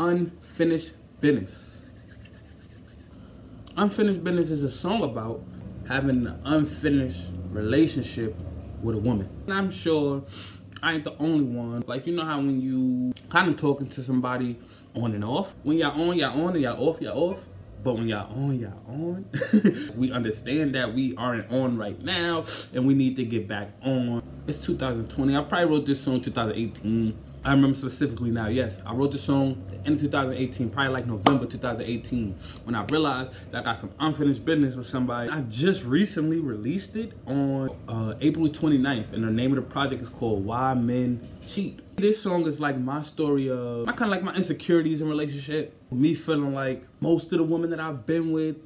Unfinished Business. Unfinished Business is a song about having an unfinished relationship with a woman. And I'm sure I ain't the only one. Like, you know how when you kind of talking to somebody on and off? When y'all on, y'all on, and y'all off, y'all off. But when y'all on, y'all on. we understand that we aren't on right now and we need to get back on. It's 2020. I probably wrote this song 2018. I remember specifically now, yes. I wrote the song in 2018, probably like November 2018, when I realized that I got some unfinished business with somebody. I just recently released it on uh, April 29th, and the name of the project is called Why Men Cheat. This song is like my story of, I kind of like my insecurities in relationship. Me feeling like most of the women that I've been with,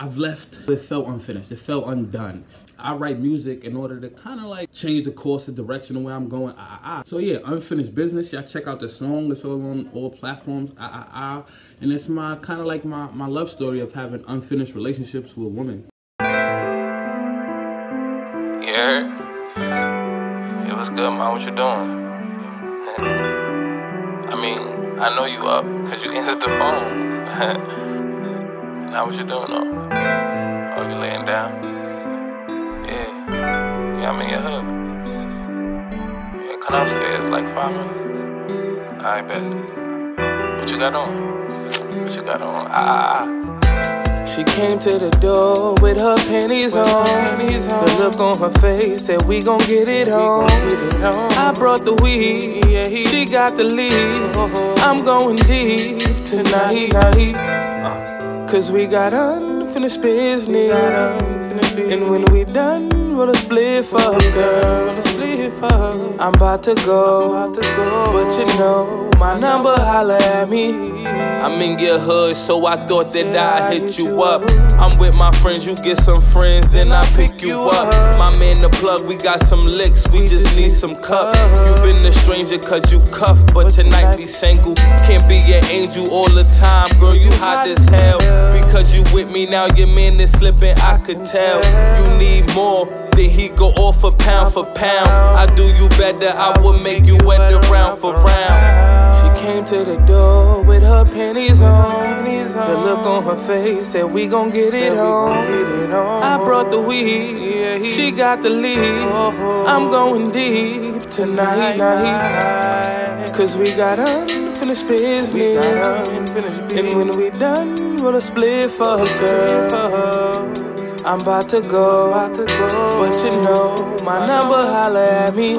I've left, it felt unfinished, it felt undone. I write music in order to kind of like change the course, the direction of where I'm going. Ah, ah, ah. So yeah, unfinished business. Y'all check out the song. It's all on all platforms. Ah, ah, ah. And it's my kind of like my my love story of having unfinished relationships with women. Yeah. It was good, man. What you doing? I mean, I know you up because you answered the phone. now what you doing though? Oh, you laying down? Yeah. Yeah, I'm in your hood. Yeah, come upstairs like five minutes. I bet. What you got on? What you got on? Ah. ah, ah. She came to the door with her panties on. The look on her face said we gon' get it on. I brought the weed, she got the lead. Uh-huh. I'm going deep tonight. Uh, Cause we got unfinished business. And when we done, roll a split for her, girl. I'm about to go, but you know my number, holla at me. I'm in your hood, so I thought that I'd hit you up. I'm with my friends, you get some friends, then I pick you up. My man, the plug, we got some licks, we just need some cups. You been a stranger cause you cuff, but tonight be single. Can't be an angel all the time, girl, you hot as hell. Because you with me now, your man is slipping, I could tell. You need more. Then he go off a pound for pound. I do you better, I will make you wet around for round. Came to the door with her panties on. The look on her face said we gon' get it on. I brought the weed, she got the lead. I'm going deep tonight. Cause we got unfinished business. And when we done, we'll split for her, girl. I'm about to go, but you know my number, holla at me.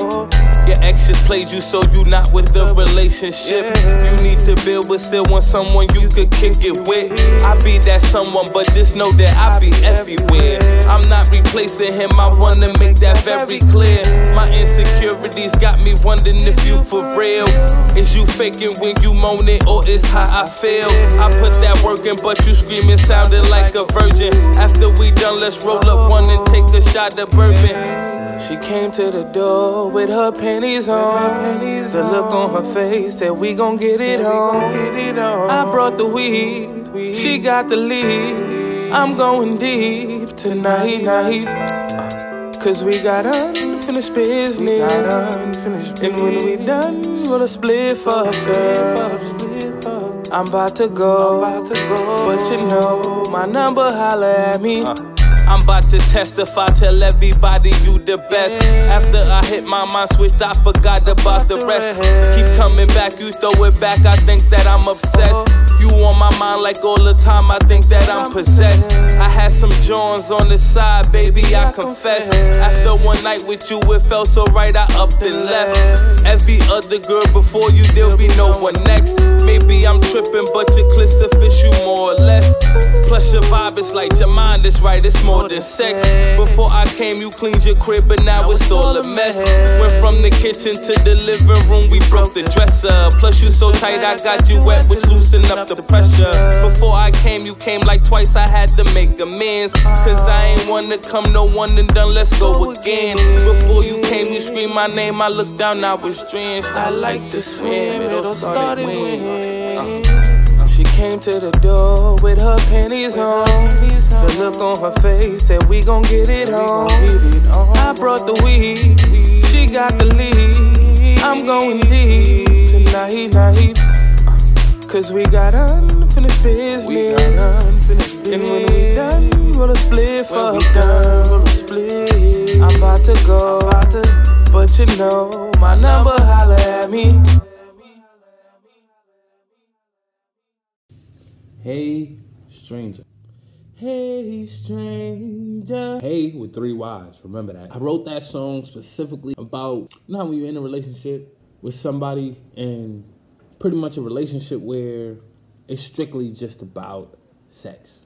Your ex just played you, so you not with the relationship. You need to build, but still want someone you could kick it with. I be that someone, but just know that I be everywhere. I'm not replacing him, I wanna make that very clear. My insecurities got me wondering if you for real. Is you faking when you moan it, or is how I feel? I put that work in, but you screaming sounding like a virgin. After we done, let's roll up one and take a shot of bourbon. She came to the door with her panties on. The look on her face said we gon' get it on. I brought the weed, she got the lead. I'm going deep tonight. Cause we got unfinished business. And when we done, a split for her, girl. I'm about to go, but you know my number, holla at me. I'm about to testify, tell everybody you the best. After I hit my mind switched, I forgot about the rest. Keep coming back, you throw it back, I think that I'm obsessed. You on my mind like all the time, I think that I'm possessed. I had some Johns on the side, baby, I confess. After one night with you, it felt so right, I upped and left. Every other girl before you, there'll be no one next. Maybe I'm tripping, but your clips fish you more or less. Plus your vibe is like your mind is right, it's more than sex. Before I came, you cleaned your crib, but now it's all a mess. Went from the kitchen to the living room, we broke the dresser. Plus you so tight, I got you wet, which loosened up the pressure. Before I came, you came like twice, I had to make amends. Cause I ain't wanna come, no one and done, let's go again. Before you came, you screamed my name, I looked down, I was drenched. I like to swim, it all started when. Uh, she came to the door with her panties on. The look on her face said we gon' get it on. I brought the weed, she got the lead. I'm going deep tonight. Cause we got unfinished business. We got unfinished business. And when we done, roll a split for we done, roll a split. I'm about to go, about to, but you know, my number holla at me. Hey, stranger. Hey, stranger. Hey, with three Y's. Remember that. I wrote that song specifically about, you know, when you're in a relationship with somebody and pretty much a relationship where it's strictly just about sex.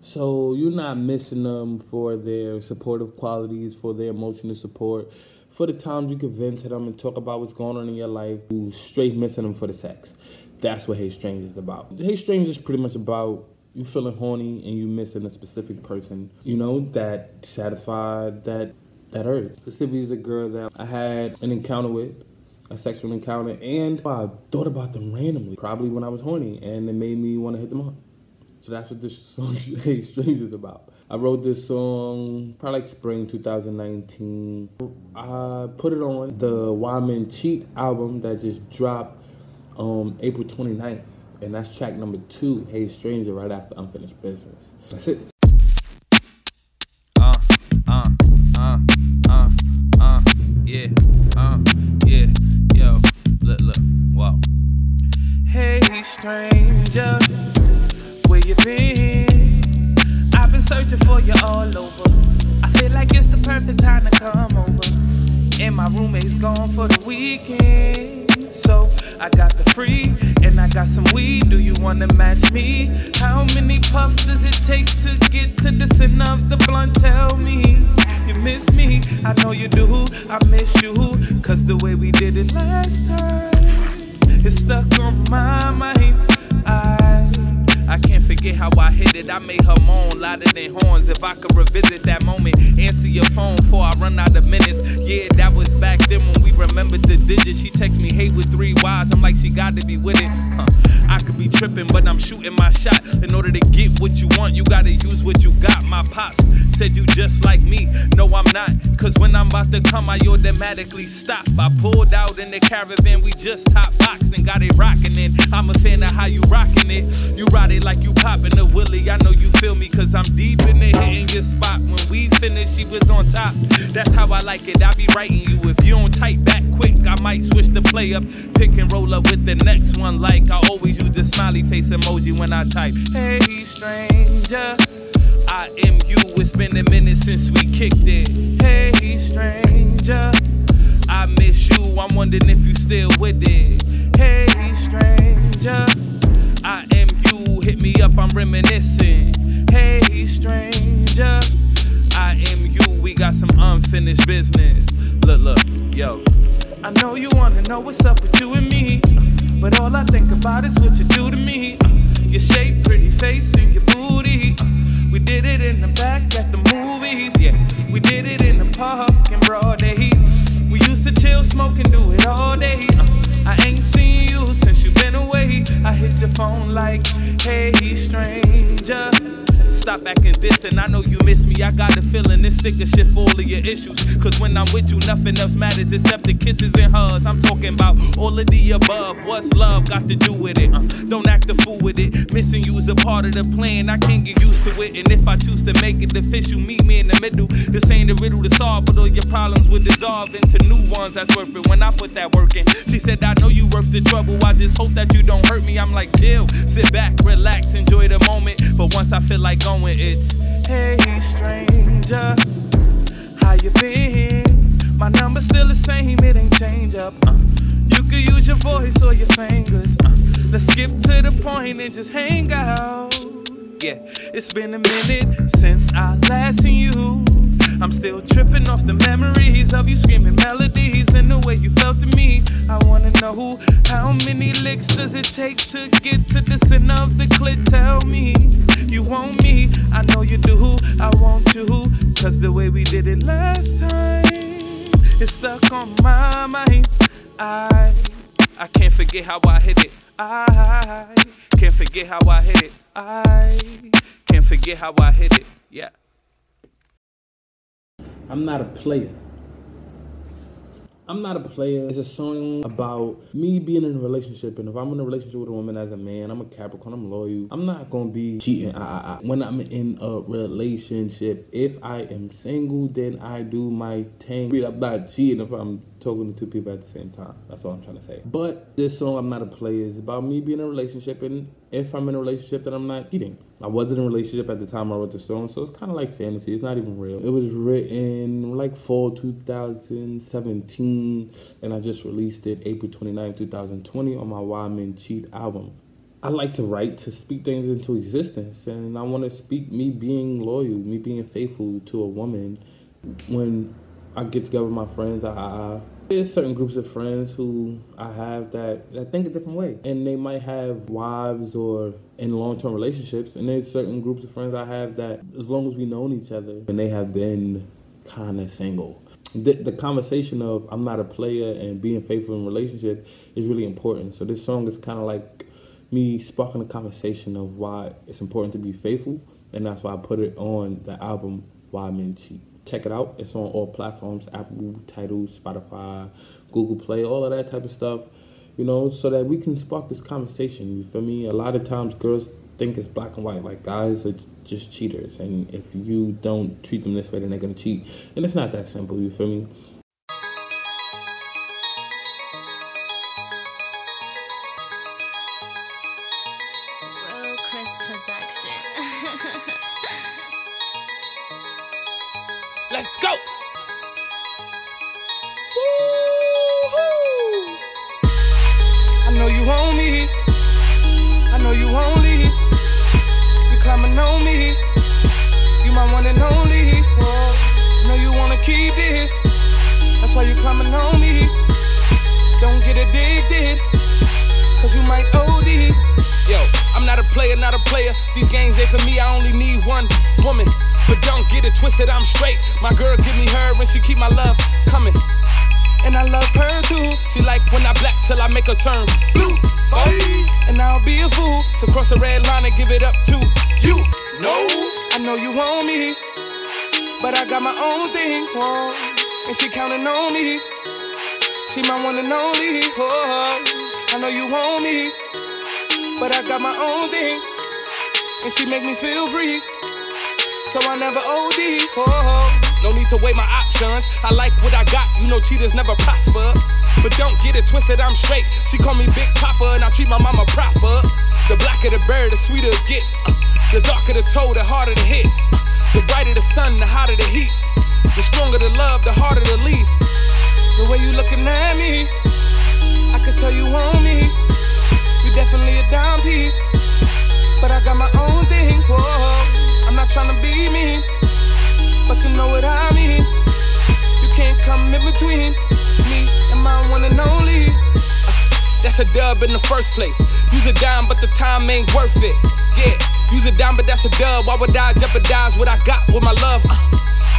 So you're not missing them for their supportive qualities, for their emotional support, for the times you can vent to them and talk about what's going on in your life. You're straight missing them for the sex. That's what Hey Strange is about. Hey Strange is pretty much about you feeling horny and you missing a specific person, you know, that satisfied that that urge. Specifically is a girl that I had an encounter with a sexual encounter, and I thought about them randomly, probably when I was horny, and it made me want to hit them up. So that's what this song Hey Strings is about. I wrote this song probably like spring 2019. I put it on the Why Men Cheat album that just dropped um, April 29th. And that's track number two, Hey Stranger, right after Unfinished Business. That's it. Uh, uh, uh, uh, uh, yeah, uh, look, look, wow. Hey, stranger, where you been? I've been searching for you all over. I feel like it's the perfect time to come over. And my roommate's gone for the weekend. So I got the free and I got some weed. Do you wanna match me? How many puffs does it take to get to the center of the blunt? Tell me. You miss me, I know you do. I miss you, cause the way we did it last time, it's stuck on my mind. I I can't forget how I hit it. I made her moan louder than horns. If I could revisit that moment, answer your phone before I run out of minutes. Yeah, that was back then when we remembered the digits. She text me hate with three Y's. I'm like, she got to be with it. Huh. I could be tripping, but I'm shooting my shot. In order to get what you want, you gotta use what you got. My pops said you just like me. No, I'm not. Cause when I'm about to come, I automatically stop. I pulled out in the caravan, we just top boxed and got it rocking it. I'm a fan of how you rocking it. You ride it like you popping a willy. I know you feel me, cause I'm deep in the hitting your spot. When we finished, she was on top. That's how I like it. I be writing you. If you don't type back quick, I might switch the play up. Pick and roll up with the next one, like I always use the smiley face emoji when I type. Hey, stranger. I am you. It's been a minute since we kicked it. Hey, stranger. I miss you. I'm wondering if you still with it. Hey, stranger. I am you. Hit me up. I'm reminiscing. Hey, stranger. I am you. We got some unfinished business. Look, look, yo. I know you wanna know what's up with you and me. But all I think about is what you do to me. Your shape, pretty face, and your booty. We did it in the back at the movies, yeah. We did it in the park in broad day. We used to chill, smoke, and do it all day. I ain't like, hey, stop acting distant. I know you miss me. I got a feeling this sticker shit for all of your issues. Cause when I'm with you, nothing else matters except the kisses and hugs. I'm talking about all of the above. What's love got to do with it? Uh, don't act a fool with it. Missing you's a part of the plan. I can't get used to it. And if I choose to make it official, meet me in the middle. This ain't a riddle to solve, but all your problems will dissolve into new ones. That's worth it when I put that work in. She said, I know you worth the trouble. I just hope that you don't hurt me. I'm like, chill, sit back, relax, enjoy the moment. But once I feel like going, going, it's Hey stranger, how you been? My number's still the same, it ain't change up. Uh, you could use your voice or your fingers. Uh, let's skip to the point and just hang out. Yeah, it's been a minute since I last seen you. I'm still tripping off the memories of you screaming melodies and the way you felt to me. I wanna know who, how many licks does it take to get to the center of the clit? Tell me you want me. I know you do. I want you. Cause the way we did it last time, it's stuck on my mind. I I can't forget how I hit it. I can't forget how I hit it. I can't forget how I hit it. Yeah. I'm not a player. I'm not a player. It's a song about me being in a relationship, and if I'm in a relationship with a woman as a man, I'm a Capricorn, I'm loyal. I'm not gonna be cheating. I, I, I. When I'm in a relationship, if I am single, then I do my thing. I'm not cheating if I'm talking to two people at the same time. That's all I'm trying to say. But this song, I'm not a player, is about me being in a relationship, and if I'm in a relationship, then I'm not cheating. I wasn't in a relationship at the time I wrote the song, so it's kind of like fantasy. It's not even real. It was written like fall 2017, and I just released it April 29, 2020 on my Why Men Cheat album. I like to write to speak things into existence, and I want to speak me being loyal, me being faithful to a woman. When I get together with my friends, I, I there's certain groups of friends who I have that, that think a different way. And they might have wives or in long term relationships. And there's certain groups of friends I have that, as long as we known each other, and they have been kind of single. The, the conversation of I'm not a player and being faithful in relationship is really important. So this song is kind of like me sparking a conversation of why it's important to be faithful. And that's why I put it on the album Why Men Cheat check it out. It's on all platforms: Apple, Tidal, Spotify, Google Play, all of that type of stuff. You know, so that we can spark this conversation. You feel me? A lot of times, girls think it's black and white. Like guys are just cheaters, and if you don't treat them this way, then they're gonna cheat. And it's not that simple. You feel me? To weigh my options. I like what I got, you know cheaters never prosper. But don't get it twisted, I'm straight. She call me Big Papa, and I treat my mama proper. The blacker the bird, the sweeter it gets. The darker the toe, the harder the hit. The brighter the sun, the hotter the heat. The stronger the love, the harder the leave. The way you looking at me, I could tell you want me. You definitely a dime piece, but I got my own thing. Whoa. I'm not trying to be mean, but you know what I mean. You can't come in between me and my one and only. Uh, that's a dub in the first place. Use a dime, but the time ain't worth it. Yeah, use a dime, but that's a dub. Why would I jeopardize what I got with my love? Uh,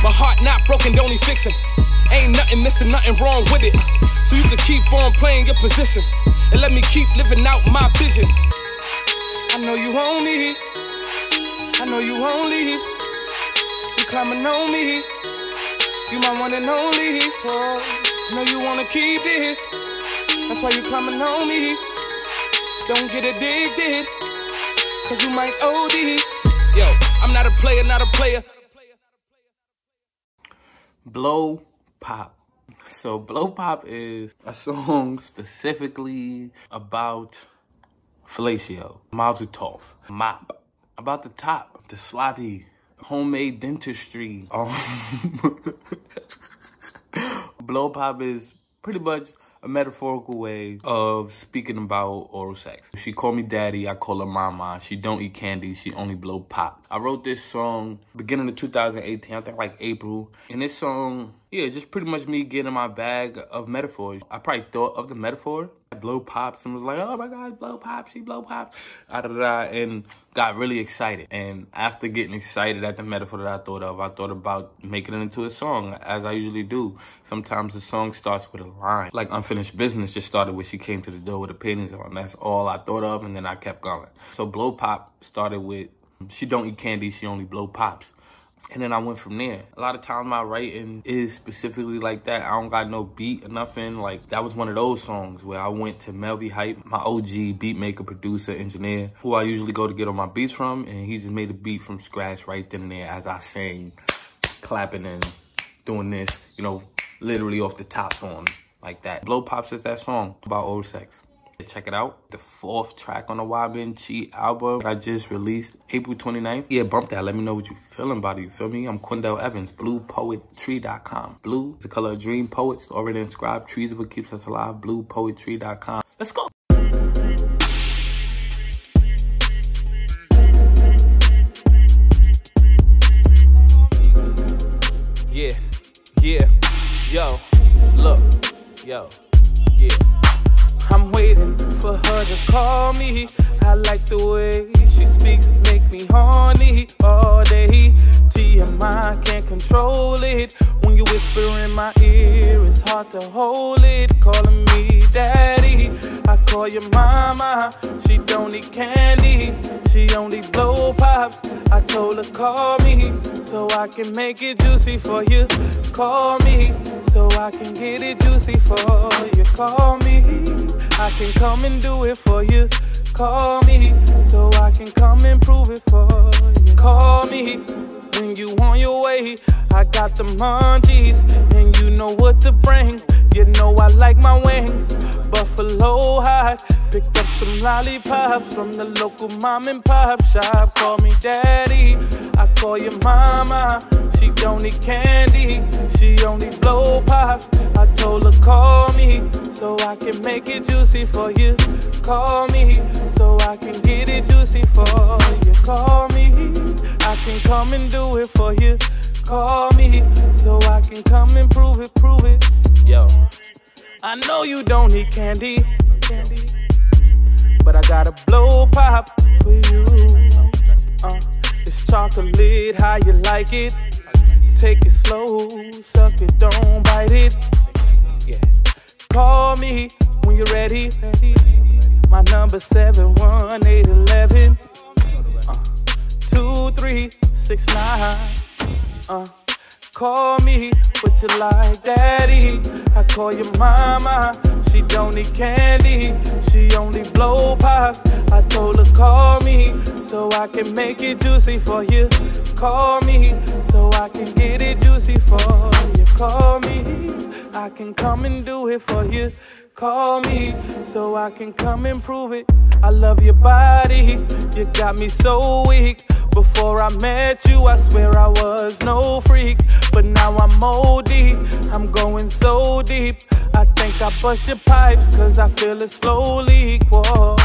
my heart not broken, don't need fixing. Ain't nothing missing, nothing wrong with it. So you can keep on playing your position and let me keep living out my vision. I know you want me. I know you won't leave. Climbing on me. You my one and only. Whoa. Know you wanna keep this. That's why you climbing on me. Don't get addicted. Cause you might OD. Yo, I'm not a player, not a player. Blow Pop. So Blow Pop is a song specifically about fellatio, mazel tov, mop about the top, the sloppy homemade dentistry. Um, blow pop is pretty much a metaphorical way of speaking about oral sex. She call me daddy, I call her mama. She don't eat candy, she only blow pop. I wrote this song beginning of 2018, I think like April. And this song, yeah, it's just pretty much me getting my bag of metaphors. I probably thought of the metaphor blow pops and was like, oh my God, blow pops, she blow pops, da, da, da, and got really excited. And after getting excited at the metaphor that I thought of, I thought about making it into a song, as I usually do. Sometimes the song starts with a line. Like Unfinished Business just started with she came to the door with her panties on. That's all I thought of, and then I kept going. So blow pop started with she don't eat candy, she only blow pops. And then I went from there. A lot of times my writing is specifically like that. I don't got no beat or nothing. Like that was one of those songs where I went to Melvy Hype, my OG beat maker, producer, engineer, who I usually go to get on my beats from, and he just made a beat from scratch right then and there as I sang, clapping and doing this, you know, literally off the top on like that. Blow Pops is that song about old sex. Check it out. The fourth track on the Why Men Cheat album I just released April 29th. Yeah, bump that. Let me know what you feeling about it. You feel me? I'm Quindell Evans, bluepoetry.com. Blue, the color of dream poets, already inscribed. Trees what keeps us alive, bluepoetry.com. Let's go. Yeah, yeah, yo, look, yo, to call me. I like the way she speaks, make me horny all day. TMI can't control it. When you whisper in my ear, it's hard to hold it. Calling me daddy, I call you mama. She don't eat candy, she only blow pops. I told her call me so I can make it juicy for you. Call me so I can get it juicy for you. Call me, I can come and do it for you. Call me so I can come and prove it for you. Call me when you on your way. I got the munchies and you know what to bring. You know I like my wings, buffalo hot. Picked up some lollipops from the local mom and pop shop. Call me daddy, I call you mama. She don't eat candy, she only blow pops. I told her call me so I can make it juicy for you. Call me so I can get it juicy for you. Call me, I can come and do it for you. Call me so I can come and prove it, prove it. Yo, I know you don't eat candy, candy, but I got a blow pop for you. Uh, it's chocolate, how you like it? Take it slow, suck it, don't bite it. Yeah. Call me when you're ready. My number seven one eight eleven. Uh, two three six nine. Uh, call me what you like, daddy. I call you mama. She don't eat candy. She only blow pops. I told her call me so I can make it juicy for you. Call me so I can get it juicy for you. Call me, I can come and do it for you. Call me so I can come and prove it. I love your body, you got me so weak. Before I met you, I swear I was no freak. But now I'm OD, I'm going so deep. I think I bust your pipes, cause I feel it slowly. Whoa,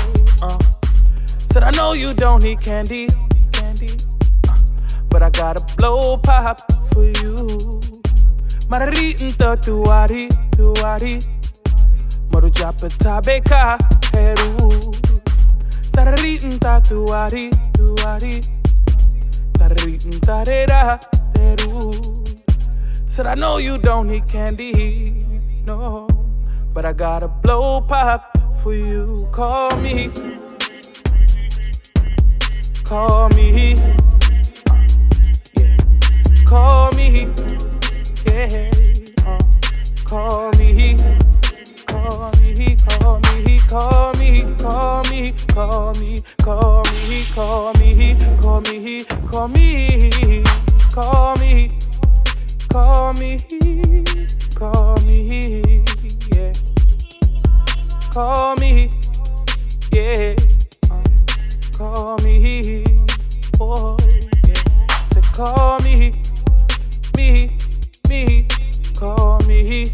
uh. Said I know you don't eat candy, candy. Uh, but I gotta blow pop for you. Maritinta tuari, tuari. Marujapa tabeka, Peru. Taritinta tuari, tuari. Taritinta rera, Peru. Said I know you don't eat candy, no. But I gotta blow pop for you. Call me. Call me. Yeah. Call me. Yeah. Uh, call me. Call me. Call me. Call me. Call me. Call me. Call me. Call me. Call me. Call me. Call me. Call me. Call me. Yeah. Call me. Yeah. Uh, call me. Oh, yeah. Say call me. Me. Me. Call me.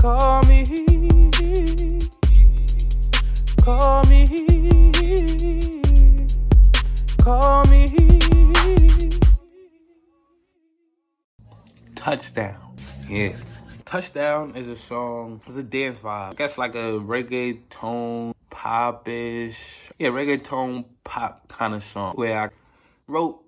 Call me. Call me. Call me. Touchdown. Yeah. Touchdown is a song, it's a dance vibe. I guess like a reggaeton, popish, yeah, reggaeton pop kind of song where I wrote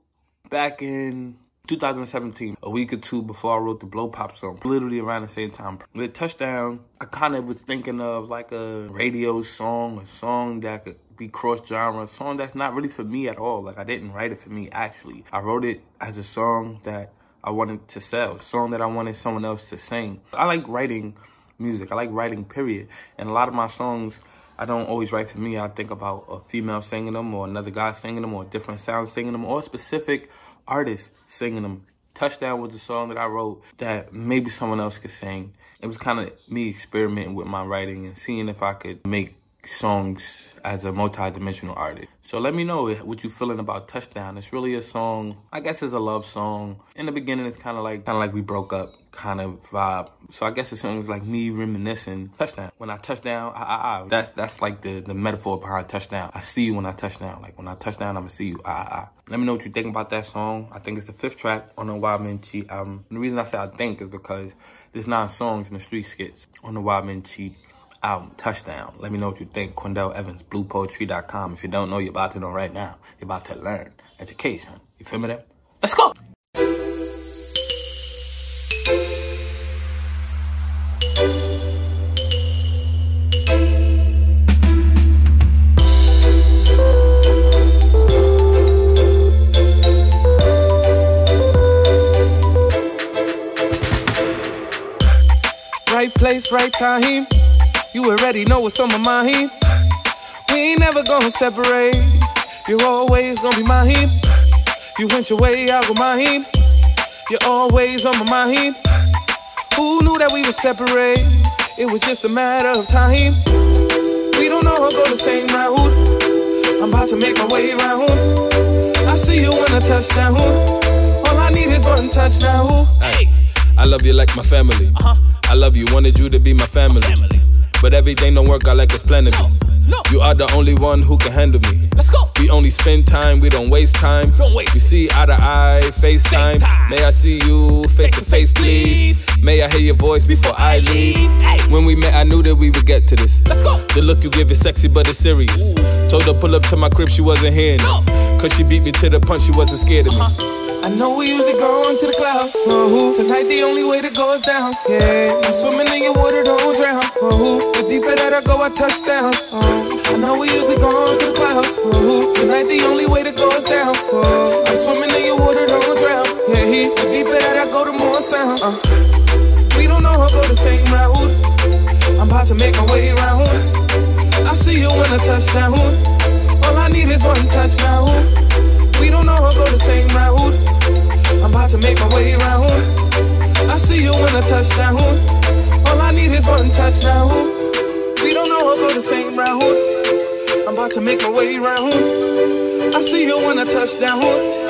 back in 2017, a week or two before I wrote the Blow Pop song, literally around the same time. With Touchdown, I kind of was thinking of like a radio song, a song that could be cross genre, a song that's not really for me at all. Like I didn't write it for me actually. I wrote it as a song that I wanted to sell, a song that I wanted someone else to sing. I like writing music. I like writing period. And a lot of my songs I don't always write for me. I think about a female singing them or another guy singing them or a different sound singing them or a specific artist singing them. Touchdown was a song that I wrote that maybe someone else could sing. It was kind of me experimenting with my writing and seeing if I could make songs as a multi-dimensional artist. So let me know what you feeling about Touchdown. It's really a song, I guess it's a love song. In the beginning, it's kind of like kind of like we broke up kind of vibe. So I guess it's like me reminiscing Touchdown. When I touch down, I, I, I. That's, that's like the, the metaphor behind Touchdown. I see you when I touch down. Like when I touch down, I'm gonna see you. I, I, Let me know what you think about that song. I think it's the fifth track on the Why Men Cheat. And the reason I say I think is because there's nine songs in the street skits on the Why Men Cheat album, Touchdown. Let me know what you think. Quindell Evans, bluepoetry.com. If you don't know, you're about to know right now. You're about to learn. Education. You feel me there? Let's go! Right place, right time you already know what's on my mind. We ain't never gonna separate. You're always gonna be my mine. You went your way, I go my mine. You're always on my mind. Who knew that we would separate? It was just a matter of time. We don't know how go the same route. I'm about to make my way around. I see you when I touch down. All I need is one touch now. Hey, I love you like my family. Uh-huh. I love you, wanted you to be my family. family. But everything don't work out like it's planned to be. No. You are the only one who can handle me. Let's go. We only spend time, we don't waste time. Don't waste. We see eye to eye, FaceTime. FaceTime. May I see you face, face to face, please? May I hear your voice before I leave? Hey. When we met, I knew that we would get to this. Let's go. The look you give is sexy, but it's serious. Ooh. Told her pull up to my crib, she wasn't hearing no. it. Cause she beat me to the punch, she wasn't scared of uh -huh. Uh-huh. I know we usually go on to the clouds. Oh, tonight the only way to go is down. Yeah, I'm swimming in your water, don't drown. Oh, the deeper that I go, I touch down. Oh, I know we usually go on to the clouds. Tonight the only way to go is down. I'm swimming in your water, don't drown. Yeah, he, the deeper that I go, the more sounds. Uh, we don't know how go the same route. I'm about to make my way around. I see you when I touch down. All I need is one touch now. We don't know how go the same route. Make my way around. I see you when I touch down. All I need is one touch now. We don't know how go the same route. I'm about to make my way around. I see you when I touch down.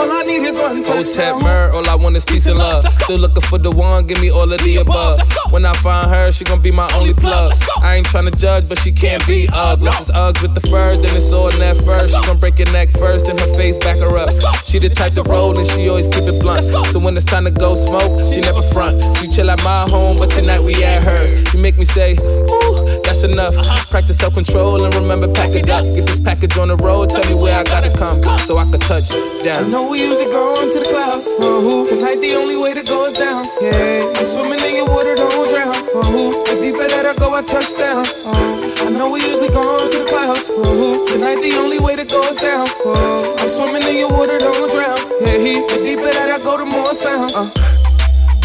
All I need is one touch. tap myrrh, all I want is peace and love. Still looking for the one, give me all of the above. When I find her, she gon' be my only plug. I ain't tryna judge, but she can't be ugly. Unless it's Uggs with the fur, then it's all in that first. She gon' break your neck first, and her face back her up. She the type to roll, and she always keep it blunt. So when it's time to go smoke, she never front. She chill at my home, but tonight we at hers. She make me say, ooh, that's enough. Practice self control and remember pack it up. Get this package on the road, tell me where I gotta come, so I can touch it down we usually go on to the clouds. Oh, tonight the only way to go is down. Yeah, I'm swimming in your water, don't drown. Oh, the deeper that I go, I touch down. Oh, I know we usually go on to the clouds. Oh, tonight the only way to go is down. I'm swimming in your water, don't drown. Yeah, he, the deeper that I go, the more sounds. Uh,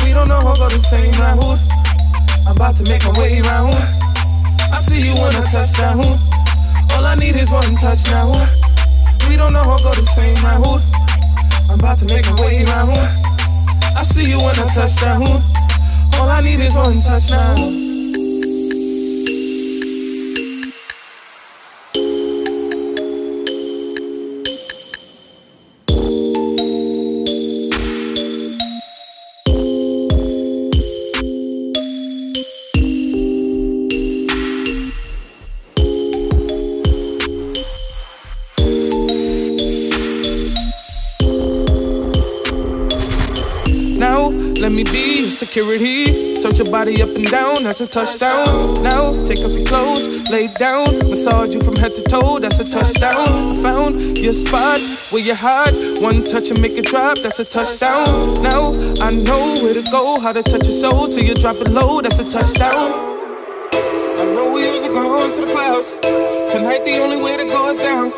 we don't know how go the same route. I'm about to make my way around. I see you when I touch down. All I need is one touch now. We don't know how go the same route. I'm about to make my way around. I see you when I touch that down. All I need is one touch now. Security. Search your body up and down, that's a touchdown. Now, take off your clothes, lay down. Massage you from head to toe, that's a touchdown. I found your spot where your heart. One touch and make it drop, that's a touchdown. Now, I know where to go, how to touch your soul till you drop it low, that's a touchdown. I know we use gone to the clouds. Tonight, the only way to go is down.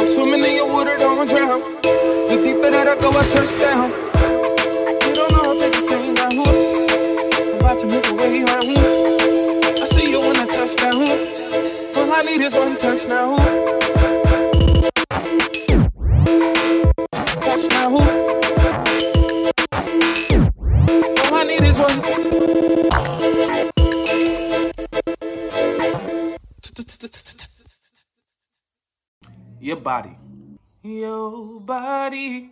I'm swimming in your water, don't drown. The deeper that I go, I touch down. Way round. I see you when I touch down. All I need is one touch now. Touch now. All I need is one. Your body. Your body.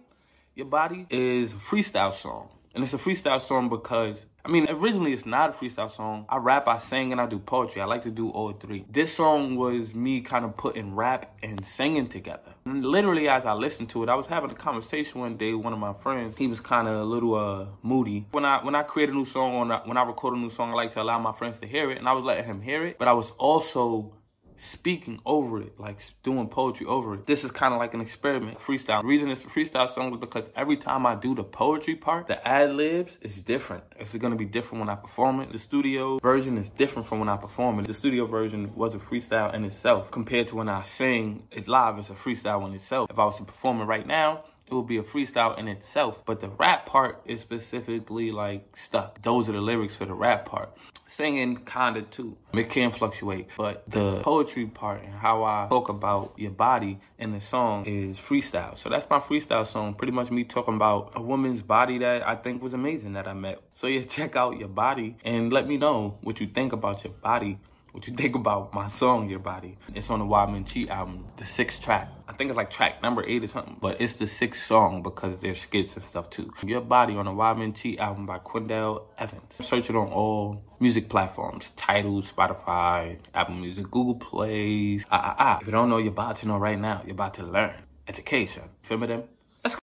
Your body is a freestyle song. And it's a freestyle song because I mean, originally it's not a freestyle song. I rap, I sing, and I do poetry. I like to do all three. This song was me kind of putting rap and singing together. And literally, as I listened to it, I was having a conversation one day with one of my friends. He was kind of a little uh, moody. When I when I create a new song, when I, when I record a new song, I like to allow my friends to hear it, and I was letting him hear it. But I was also speaking over it, like doing poetry over it. This is kind of like an experiment, freestyle. The reason it's a freestyle song is because every time I do the poetry part, the ad libs is different. It's gonna be different when I perform it. The studio version is different from when I perform it. The studio version was a freestyle in itself compared to when I sing it live, it's a freestyle in itself. If I was to perform it right now, it will be a freestyle in itself. But the rap part is specifically like stuck. Those are the lyrics for the rap part. Singing kinda too. It can fluctuate. But the poetry part and how I talk about your body in the song is freestyle. So that's my freestyle song. Pretty much me talking about a woman's body that I think was amazing that I met. So yeah, check out your body and let me know what you think about your body what you think about my song, Your Body. It's on the Why Men Cheat album, the sixth track. I think it's like track number eight or something, but it's the sixth song because there's skits and stuff too. Your Body on the Why Men Cheat album by Quindell Evans. Search it on all music platforms, Tidal, Spotify, Apple Music, Google Plays. Ah, ah, ah. If you don't know, you're about to know right now. You're about to learn. Education. Feel me them? Let's go.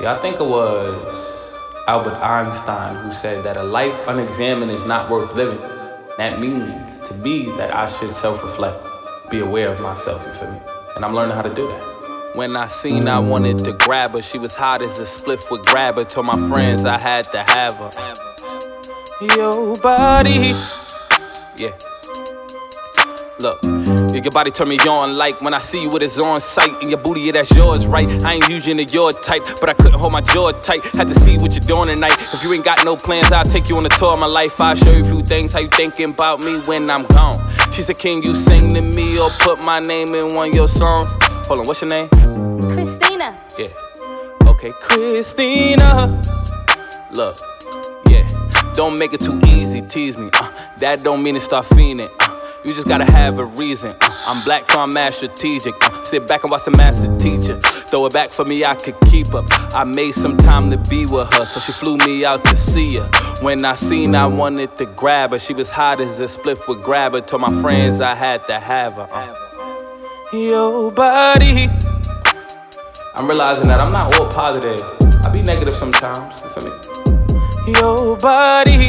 Yeah, I think it was Albert Einstein who said that a life unexamined is not worth living. That means to me that I should self-reflect, be aware of myself, you feel me? And I'm learning how to do that. When I seen I wanted to grab her, she was hot as a spliff would grab her. Told my friends I had to have her. Your body. Yeah. Look, your body turn me on like when I see you with it's on sight and your booty, yeah, that's yours, right? I ain't usually your type, but I couldn't hold my jaw tight. Had to see what you're doing tonight. If you ain't got no plans, I'll take you on a tour of my life. I'll show you a few things, how you thinking about me when I'm gone. She said, Can you sing to me or put my name in one of your songs? Hold on, what's your name? Christina. Yeah. Okay, Christina. Look, yeah. Don't make it too easy, tease me. Uh, that don't mean to start fiending. Uh, you just gotta have a reason. I'm black, so I'm mad strategic. Sit back and watch the master teacher. Throw it back for me, I could keep up. I made some time to be with her, so she flew me out to see her. When I seen I wanted to grab her, she was hot as a spliff would grab her. Told my friends I had to have her. Uh. Your body. I'm realizing that I'm not all positive. I be negative sometimes, you feel me? Your body.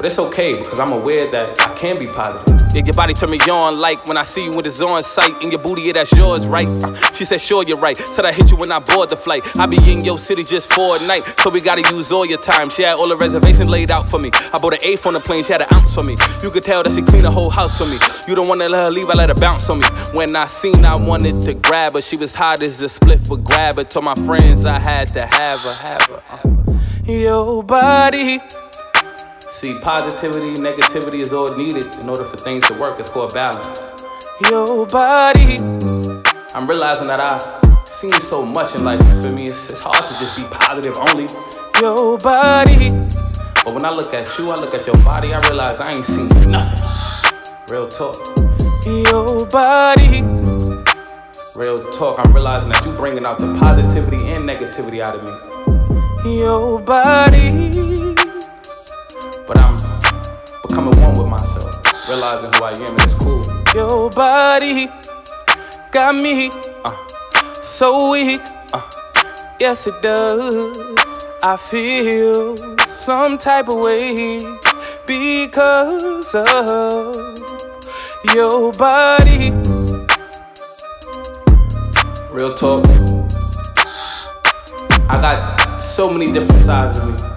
But it's okay because I'm aware that I can be positive. Yeah, your body turn me on like when I see you with it's on sight. And your booty, yeah, that's yours, right? She said, sure, you're right. Said I hit you when I board the flight. I be in your city just for a night. So we gotta use all your time. She had all the reservations laid out for me. I bought an eighth on the plane, she had an ounce for me. You could tell that she cleaned the whole house for me. You don't wanna let her leave, I let her bounce on me. When I seen I wanted to grab her, she was hot as a split for grab her. Told my friends I had to have her, have her. Your body. See, positivity, negativity is all needed in order for things to work. It's called balance. Your body. I'm realizing that I've seen so much in life. For me, it's, it's hard to just be positive only. Your body. But when I look at you, I look at your body, I realize I ain't seen nothing. Real talk. Your body. Real talk. I'm realizing that you bringing out the positivity and negativity out of me. Your body. But I'm becoming one with myself, realizing who I am, and it's cool. Your body got me uh, so weak. Uh, yes, it does. I feel some type of way because of your body. Real talk. I got so many different sides of me.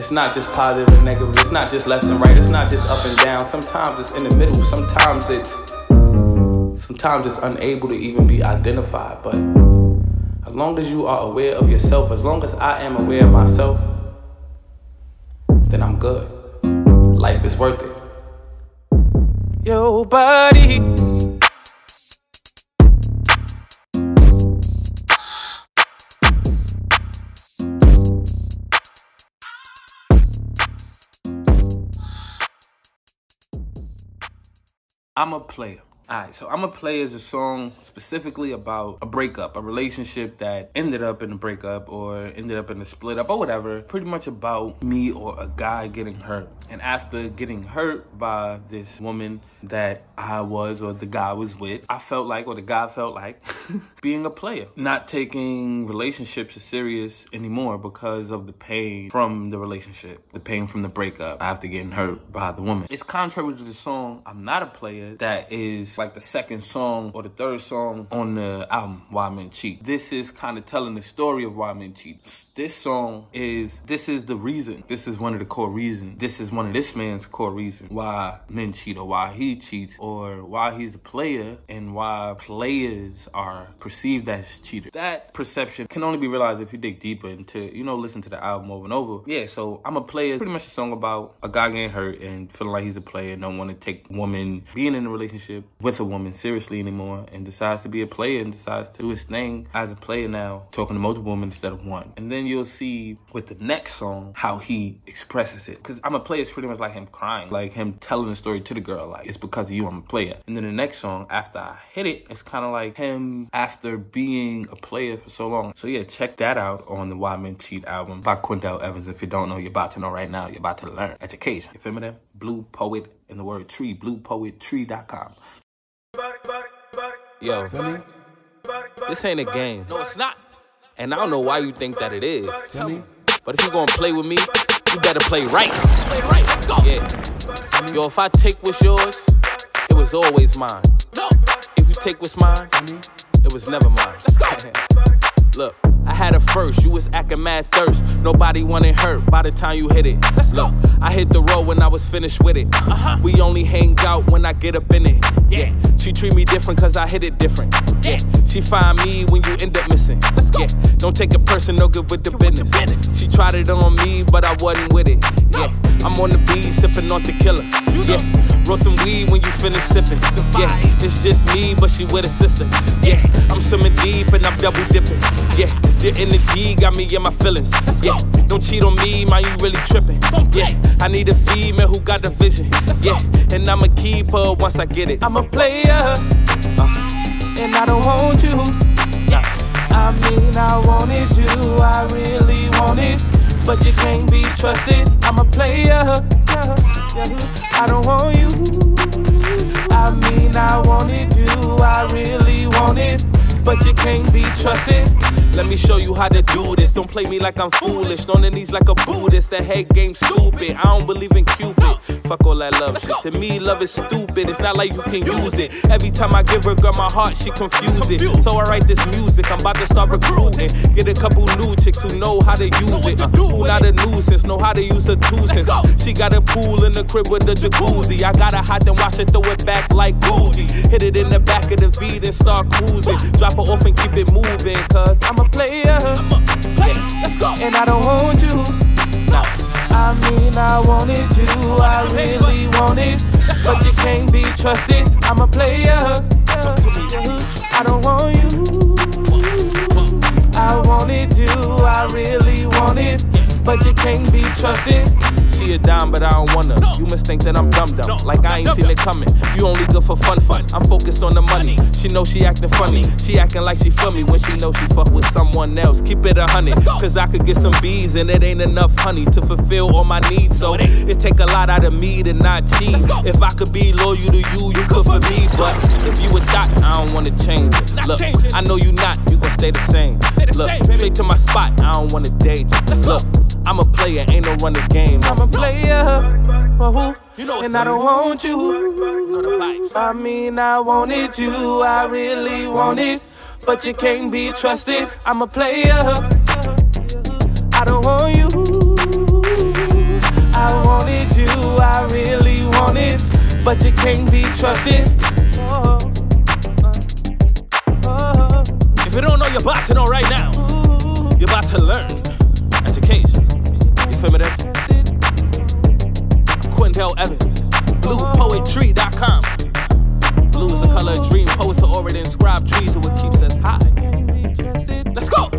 It's not just positive and negative. It's not just left and right. It's not just up and down. Sometimes it's in the middle. Sometimes it's sometimes it's unable to even be identified. But as long as you are aware of yourself, as long as I am aware of myself, then I'm good. Life is worth it. Yo, buddy. I'm a player. Alright, so I'm a play as a song specifically about a breakup, a relationship that ended up in a breakup or ended up in a split up or whatever. Pretty much about me or a guy getting hurt. And after getting hurt by this woman that I was or the guy was with, I felt like, or the guy felt like, being a player. Not taking relationships as serious anymore because of the pain from the relationship, the pain from the breakup after getting hurt by the woman. It's contrary to the song, I'm not a player, that is like the second song or the third song on the album, Why Men Cheat. This is kind of telling the story of Why Men Cheat. This song is, this is the reason. This is one of the core reasons. This is one of this man's core reasons why men cheat or why he cheats or why he's a player and why players are perceived as cheaters. That perception can only be realized if you dig deeper into, you know, listen to the album over and over. Yeah, so I'm a player. Pretty much a song about a guy getting hurt and feeling like he's a player and don't want to take woman being in a relationship with with a woman seriously anymore and decides to be a player and decides to do his thing as a player now, talking to multiple women instead of one. And then you'll see with the next song how he expresses it. Because I'm a player is pretty much like him crying, like him telling the story to the girl, like it's because of you I'm a player. And then the next song, after I hit it, it's kind of like him after being a player for so long. So yeah, check that out on the Why Men Cheat album by Quindell Evans. If you don't know, you're about to know right now. You're about to learn. Education. You feel me there? Blue Poet in the word tree. BluePoetTree.com. Yo, this ain't a game. No, it's not. And I don't know why you think that it is. Tell me. But if you gonna play with me, you better play right. Play right. Let's go. Yeah. Yo, if I take what's yours, it was always mine. No. If you take what's mine, it was never mine. Let's go. Look. I had a first, you was acting mad thirst. Nobody wanted hurt by the time you hit it. Let's Look, go. I hit the road when I was finished with it. Uh-huh. We only hang out when I get up in it. Yeah. She treat me different cause I hit it different. Yeah. She find me when you end up missing. Let's go. Yeah. Don't take it personal, good with the business. She tried it on me, but I wasn't with it. Yeah. I'm on the beat, sipping on tequila. Yeah. Roll some weed when you finish sipping. Yeah. It's just me, but she with a sister. Yeah. I'm swimming deep and I'm double dipping. Yeah. The energy got me in my feelings. Yeah, don't cheat on me, man, you really tripping. Yeah, I need a female who got the vision. Yeah, and I'ma keep her once I get it. I'm a player, uh, and I don't want you. Yeah, I mean, I wanted you, I really want it, but you can't be trusted. I'm a player, Yeah, yeah. I don't want you. I mean, I wanted you, I really want it, but you can't be trusted. Let me show you how to do this. Don't play me like I'm foolish. On the knees like a Buddhist. The head game stupid. I don't believe in Cupid. Fuck all that love shit. To me, love is stupid. It's not like you can use it. Every time I give her girl my heart, she confuse it. So I write this music. I'm about to start recruiting. Get a couple new chicks who know how to use it. Uh, who not a nuisance, know how to use a two cents. She got a pool in the crib with a jacuzzi. I got to hot and wash it, throw it back like Gucci. Hit it in the back of the V, then start cruising. Drop her off and keep it moving. Cause I'm a player. I'm a player. Let's go. And I don't want you. No. I mean, I wanted you. I really wanted. But you can't be trusted. I'm a player. I don't want you. I wanted you. I really wanted. But you can't be trusted she a dime, but I don't want her. You must think that I'm dumb dumb, like I ain't seen it coming. You only good for fun fun. I'm focused on the money. She know she acting funny. She acting like she feel me when she know she fuck with someone else. Keep it a hundred, cause I could get some bees and it ain't enough honey to fulfill all my needs. So it take a lot out of me to not cheat. If I could be loyal to you, you could for me. But if you a dot, I don't wanna change it. Look, I know you not, you gon' stay the same. Look, straight to my spot, I don't wanna date you. Look, I'm a player, ain't no running game. I'm a player. Oh, you know and I don't want you. I mean, I wanted you. I really wanted, but you can't be trusted. I'm a player. I don't want you. I wanted you. I really wanted, but you can't be trusted. If you don't know, you're about to know right now. You're about to learn. Education. Quindell Evans. BluePoetry.com. Blue is the color of dream. Poets already inscribed trees what keeps us high. Let's go.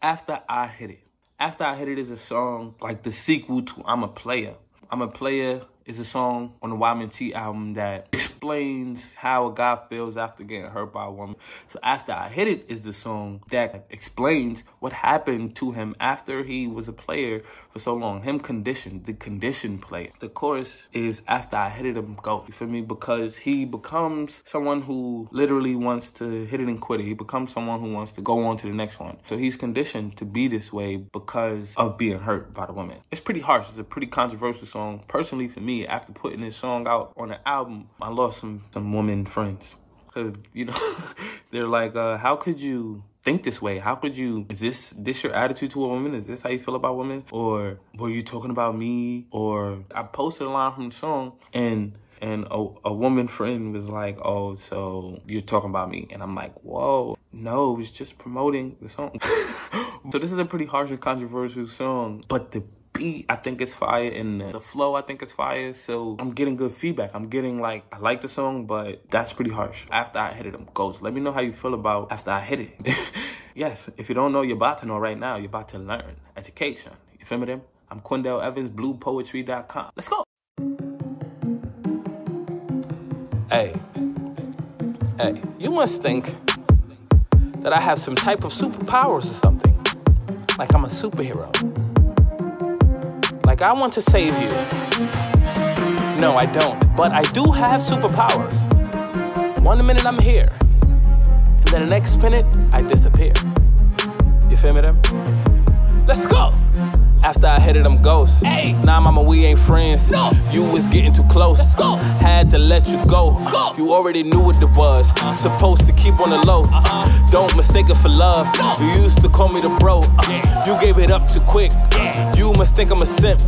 After I Hit It. After I Hit It is a song like the sequel to I'm a Player. I'm a Player is a song on the YMNT album that explains how a guy feels after getting hurt by a woman. So After I Hit It is the song that explains what happened to him after he was a player for so long. Him conditioned, the conditioned player. The chorus is After I Hit It, I'm go. You feel me? Because he becomes someone who literally wants to hit it and quit it. He becomes someone who wants to go on to the next one. So he's conditioned to be this way because of being hurt by the woman. It's pretty harsh. It's a pretty controversial song. Personally, for me, after putting this song out on the album, I lost some, some women friends. Cause, you know, they're like, uh, how could you think this way? How could you, is this, this your attitude to a woman? Is this how you feel about women? Or were you talking about me? Or I posted a line from the song and and a, a woman friend was like, oh, so you're talking about me. And I'm like, whoa, no, it was just promoting the song. so this is a pretty harsh and controversial song, but the beat, I think it's fire, and the flow, I think it's fire. So I'm getting good feedback. I'm getting like, I like the song, but that's pretty harsh. After I hit it, I'm ghost. Let me know how you feel about after I hit it. yes, if you don't know, you're about to know right now. You're about to learn. Education. You feel me them? I'm Quindell Evans, bluepoetry.com. Let's go. Hey, hey, you must think that I have some type of superpowers or something. Like I'm a superhero. Like I want to save you. No, I don't. But I do have superpowers. One minute I'm here, and then the next minute I disappear. You feel me there? Let's go! After I hit it, I'm ghost. Hey. Nah, mama, we ain't friends. No. You was getting too close. Let's go. Had to let you go. go. You already knew what it was. Uh. Supposed to keep on the low. Uh-huh. Don't mistake it for love. You used to call me the bro. Uh. You gave it up too quick. You must think I'm a simp.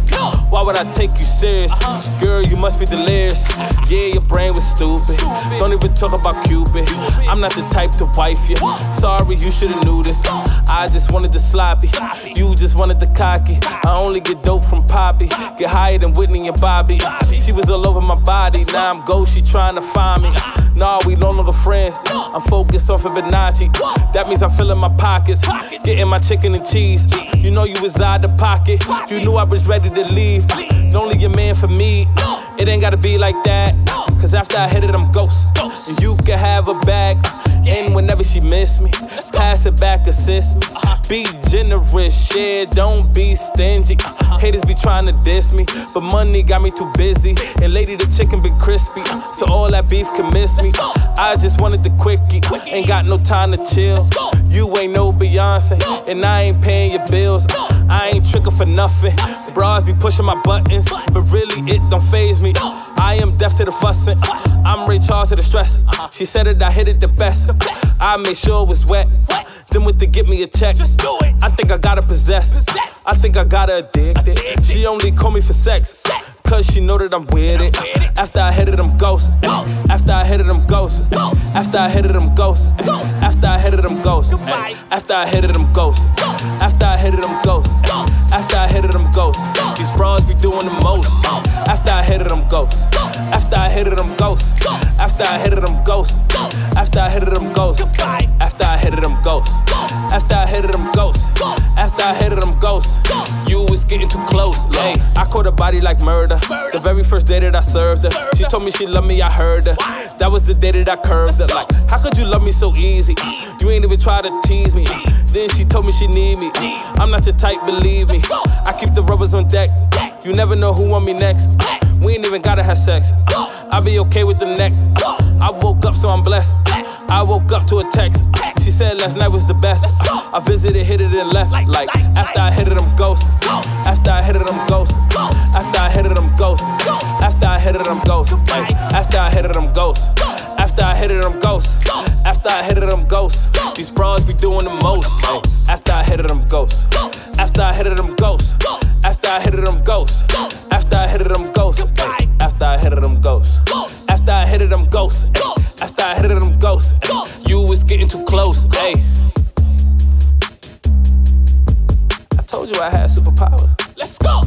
Why would I take you serious? Girl, you must be delirious. yeah, your brain was stupid. Don't even talk about Cupid. I'm not the type to wife you. Sorry, you should've knew this. I just wanted the sloppy. sloppy. You just wanted the cocky. I only get dope from Poppy. Get higher than Whitney and Bobby. She was all over my body. Now I'm ghost, she trying to find me. Nah, we no longer friends. I'm focused off on Fibonacci. That means I'm filling my pockets. Getting my chicken and cheese. You know you was out the pocket. You knew I was ready to leave. Only your man for me. It ain't gotta be like that. Cause after I hit it, I'm ghost. And you can have a bag. And whenever she miss me, pass it back, assist me. Be generous, share, don't be stingy. Haters be trying to diss me, but money got me too busy. And lady, the chicken been crispy, so all that beef can miss me. I just wanted the quickie, ain't got no time to chill. You ain't no Beyonce, and I ain't paying your bills. I ain't tricking for nothing. Bras be pushing my buttons, but really it don't phase me. I am deaf to the fussing. I'm Ray Charles to the stress. She said it, I hit it the best. I made sure it was wet. Then with the get me a check. Just do it. I think I got to possess. I think I gotta addicted. She only call me for sex. Cause she know that I'm with it. After I hit it, I'm ghost. After I hit it, I'm ghost. After I hit it, I'm ghost. After I hit it, I'm ghost. After I hit it, I'm ghost. After I hit it, I'm ghost. After I hit it, I'm ghost. These bras be doing the most. After I hit it, I'm ghost. After I hit it, I'm ghost. After I hit it, I'm ghost. After I hit it, I'm ghost. Hit it, I'm. After I hit it, I'm. After I hit it, I'm. You was getting too close. I caught a body like murder. The very first day that I served her, she told me she loved me. I heard her. That was the day that I curved her. Like, how could you love me so easy? You ain't even try to tease me. Then she told me she need me. I'm not your type, believe me. I keep the rubbers on deck. You never know who want me next. We ain't even gotta have sex. I'll be okay with the neck. I woke up, so I'm blessed. I woke up to a text. She said last night was the best. I visited, hit it, and left. Like after I hit it, I'm ghost. After I hit it, I'm ghost. After I hit it, I'm ghost. After I hit it, I'm ghost. After I hit it, I'm ghost. After I hit it, I'm ghost. After I hit it, I'm ghost. These bras be doing the most. After I hit it, I'm ghost. After I hit it, I'm ghost. After I hit it, I'm ghost. After I hit it, them ghosts. Ay, after I hit it, them ghosts. After I hit it, them ghosts. Ay, after I hit it, them ghosts. Ay, you was getting too close. Ay. I told you I had superpowers. Let's go.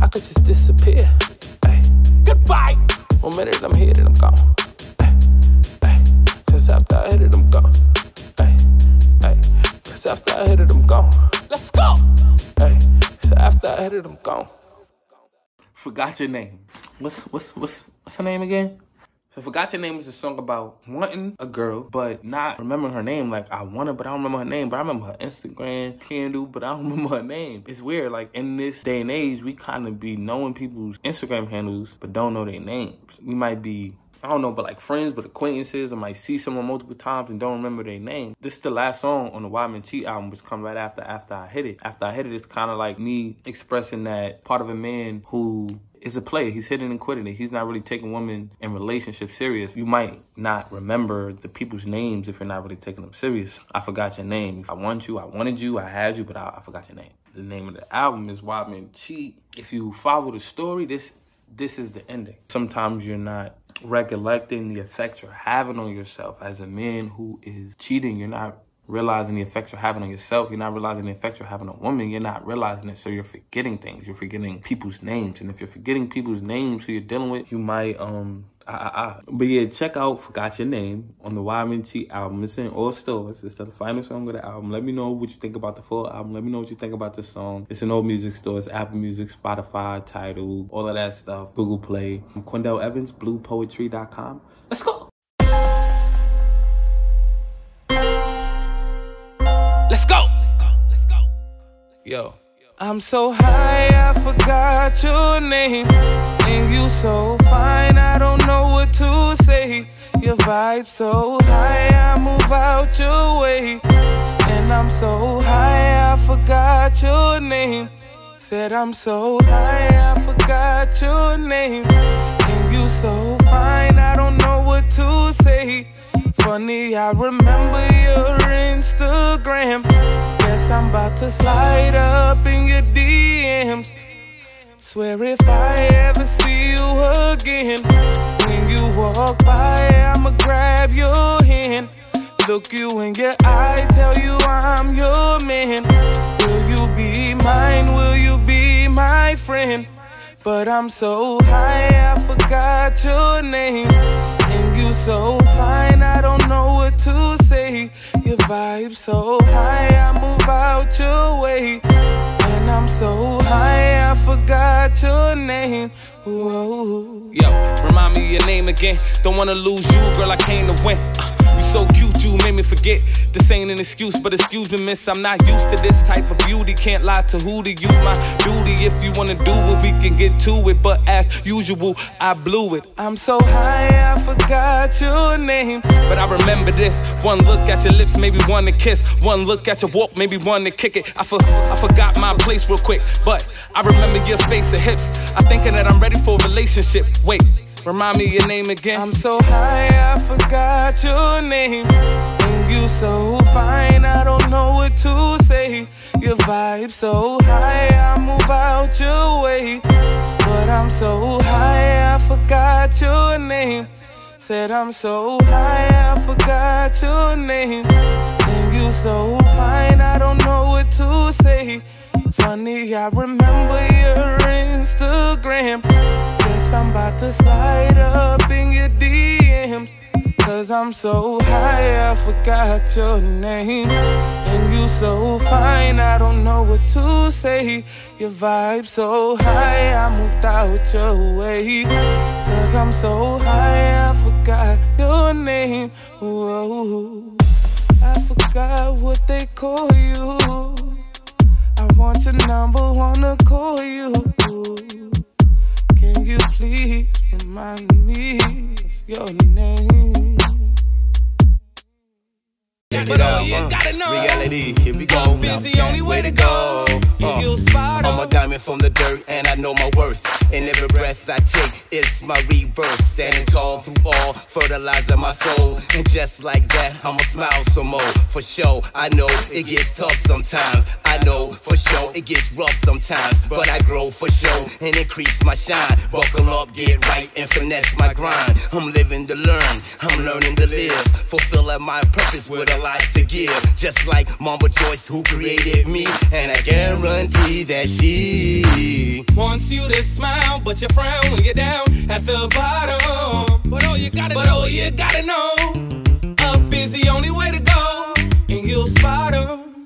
I could just disappear. Ay. Goodbye. One minute I'm here, then I'm gone. Cause after I hit it, I'm gone. Let's go. Ay. So after I hit it, I'm gone. Forgot your name. What's what's what's what's her name again? So Forgot Your Name is a song about wanting a girl, but not remembering her name. Like, I want her, but I don't remember her name. But I remember her Instagram handle, but I don't remember her name. It's weird. Like, in this day and age, we kind of be knowing people's Instagram handles, but don't know their names. We might be I don't know, but like friends, but acquaintances, I might see someone multiple times and don't remember their name. This is the last song on the Why Men Cheat album, which come right after after I hit it. After I hit it, it's kind of like me expressing that part of a man who is a player. He's hitting and quitting it. He's not really taking women in relationships serious. You might not remember the people's names if you're not really taking them serious. I forgot your name. I want you, I wanted you, I had you, but I, I forgot your name. The name of the album is Why Men Cheat. If you follow the story, this this is the ending. Sometimes you're not recollecting the effects you're having on yourself as a man who is cheating. You're not realizing the effects you're having on yourself. You're not realizing the effects you're having on women. You're not realizing it. So you're forgetting things. You're forgetting people's names. And if you're forgetting people's names who you're dealing with, you might um Ah, ah, ah. But yeah, check out Forgot Your Name on the Why Men Cheat album. It's in all stores. It's the final song of the album. Let me know what you think about the full album. Let me know what you think about the song. It's in all music stores, Apple Music, Spotify, Tidal, all of that stuff, Google Play. I'm Quindell Evans, bluepoetry.com. Let's go. Let's go. Let's go. Let's go. Yo. I'm so high, I forgot your name. And you so fine, I don't know what to say. Your vibe so high, I move out your way. And I'm so high, I forgot your name. Said I'm so high, I forgot your name. And you so fine, I don't know what to say. Funny, I remember your Instagram. Guess I'm about to slide up in your DMs. Swear if I ever see you again, when you walk by, I'ma grab your hand. Look you in your eye, tell you I'm your man. Will you be mine? Will you be my friend? But I'm so high, I forgot your name. And you so fine, I don't know what to say. Your vibe so high, I move out your way. I'm so high, I forgot your name. Whoa. Yo, remind me your name again. Don't wanna lose you, girl, I came to win. Uh, you so cute, you made me forget. This ain't an excuse, but excuse me, miss. I'm not used to this type of beauty. Can't lie to who to you. My duty, if you wanna do it, we can get to it. But as usual, I blew it. I'm so high, I forgot your name. But I remember this. One look at your lips, maybe one to kiss. One look at your walk, maybe one to kick it. I, for, I forgot my place real quick, but I remember your face and hips. I'm thinking that I'm ready for a relationship. Wait. Remind me your name again. I'm so high, I forgot your name. And you so fine, I don't know what to say. Your vibe so high, I move out your way. But I'm so high, I forgot your name. Said I'm so high, I forgot your name. And you so fine, I don't know what to say. Funny, I remember your Instagram. Guess I'm about to slide up in your DMs. Cause I'm so high, I forgot your name. And you so fine, I don't know what to say. Your vibe so high, I moved out your way. Says I'm so high, I forgot your name. Whoa, I forgot what they call you. I want your number, wanna call you. You please remind me of your name? Check it out, uh, reality, here we go. Busy, only way to go. Uh, I'm a diamond from the dirt, and I know my worth. And every breath I take, it's my rebirth. Standing tall through all, fertilizing my soul. And just like that, I'ma smile some more. For sure, I know it gets tough sometimes. I know for sure it gets rough sometimes. But I grow for sure and increase my shine. Buckle up, get right, and finesse my grind. I'm living to learn, I'm learning to live. Fulfilling my purpose with a lot to give. Just like Mama Joyce, who created me. And I guarantee that she wants you to smile, but you frown when you're down at the bottom. But all you gotta, but all you gotta know, up is the only way to go, and you'll spot 'em.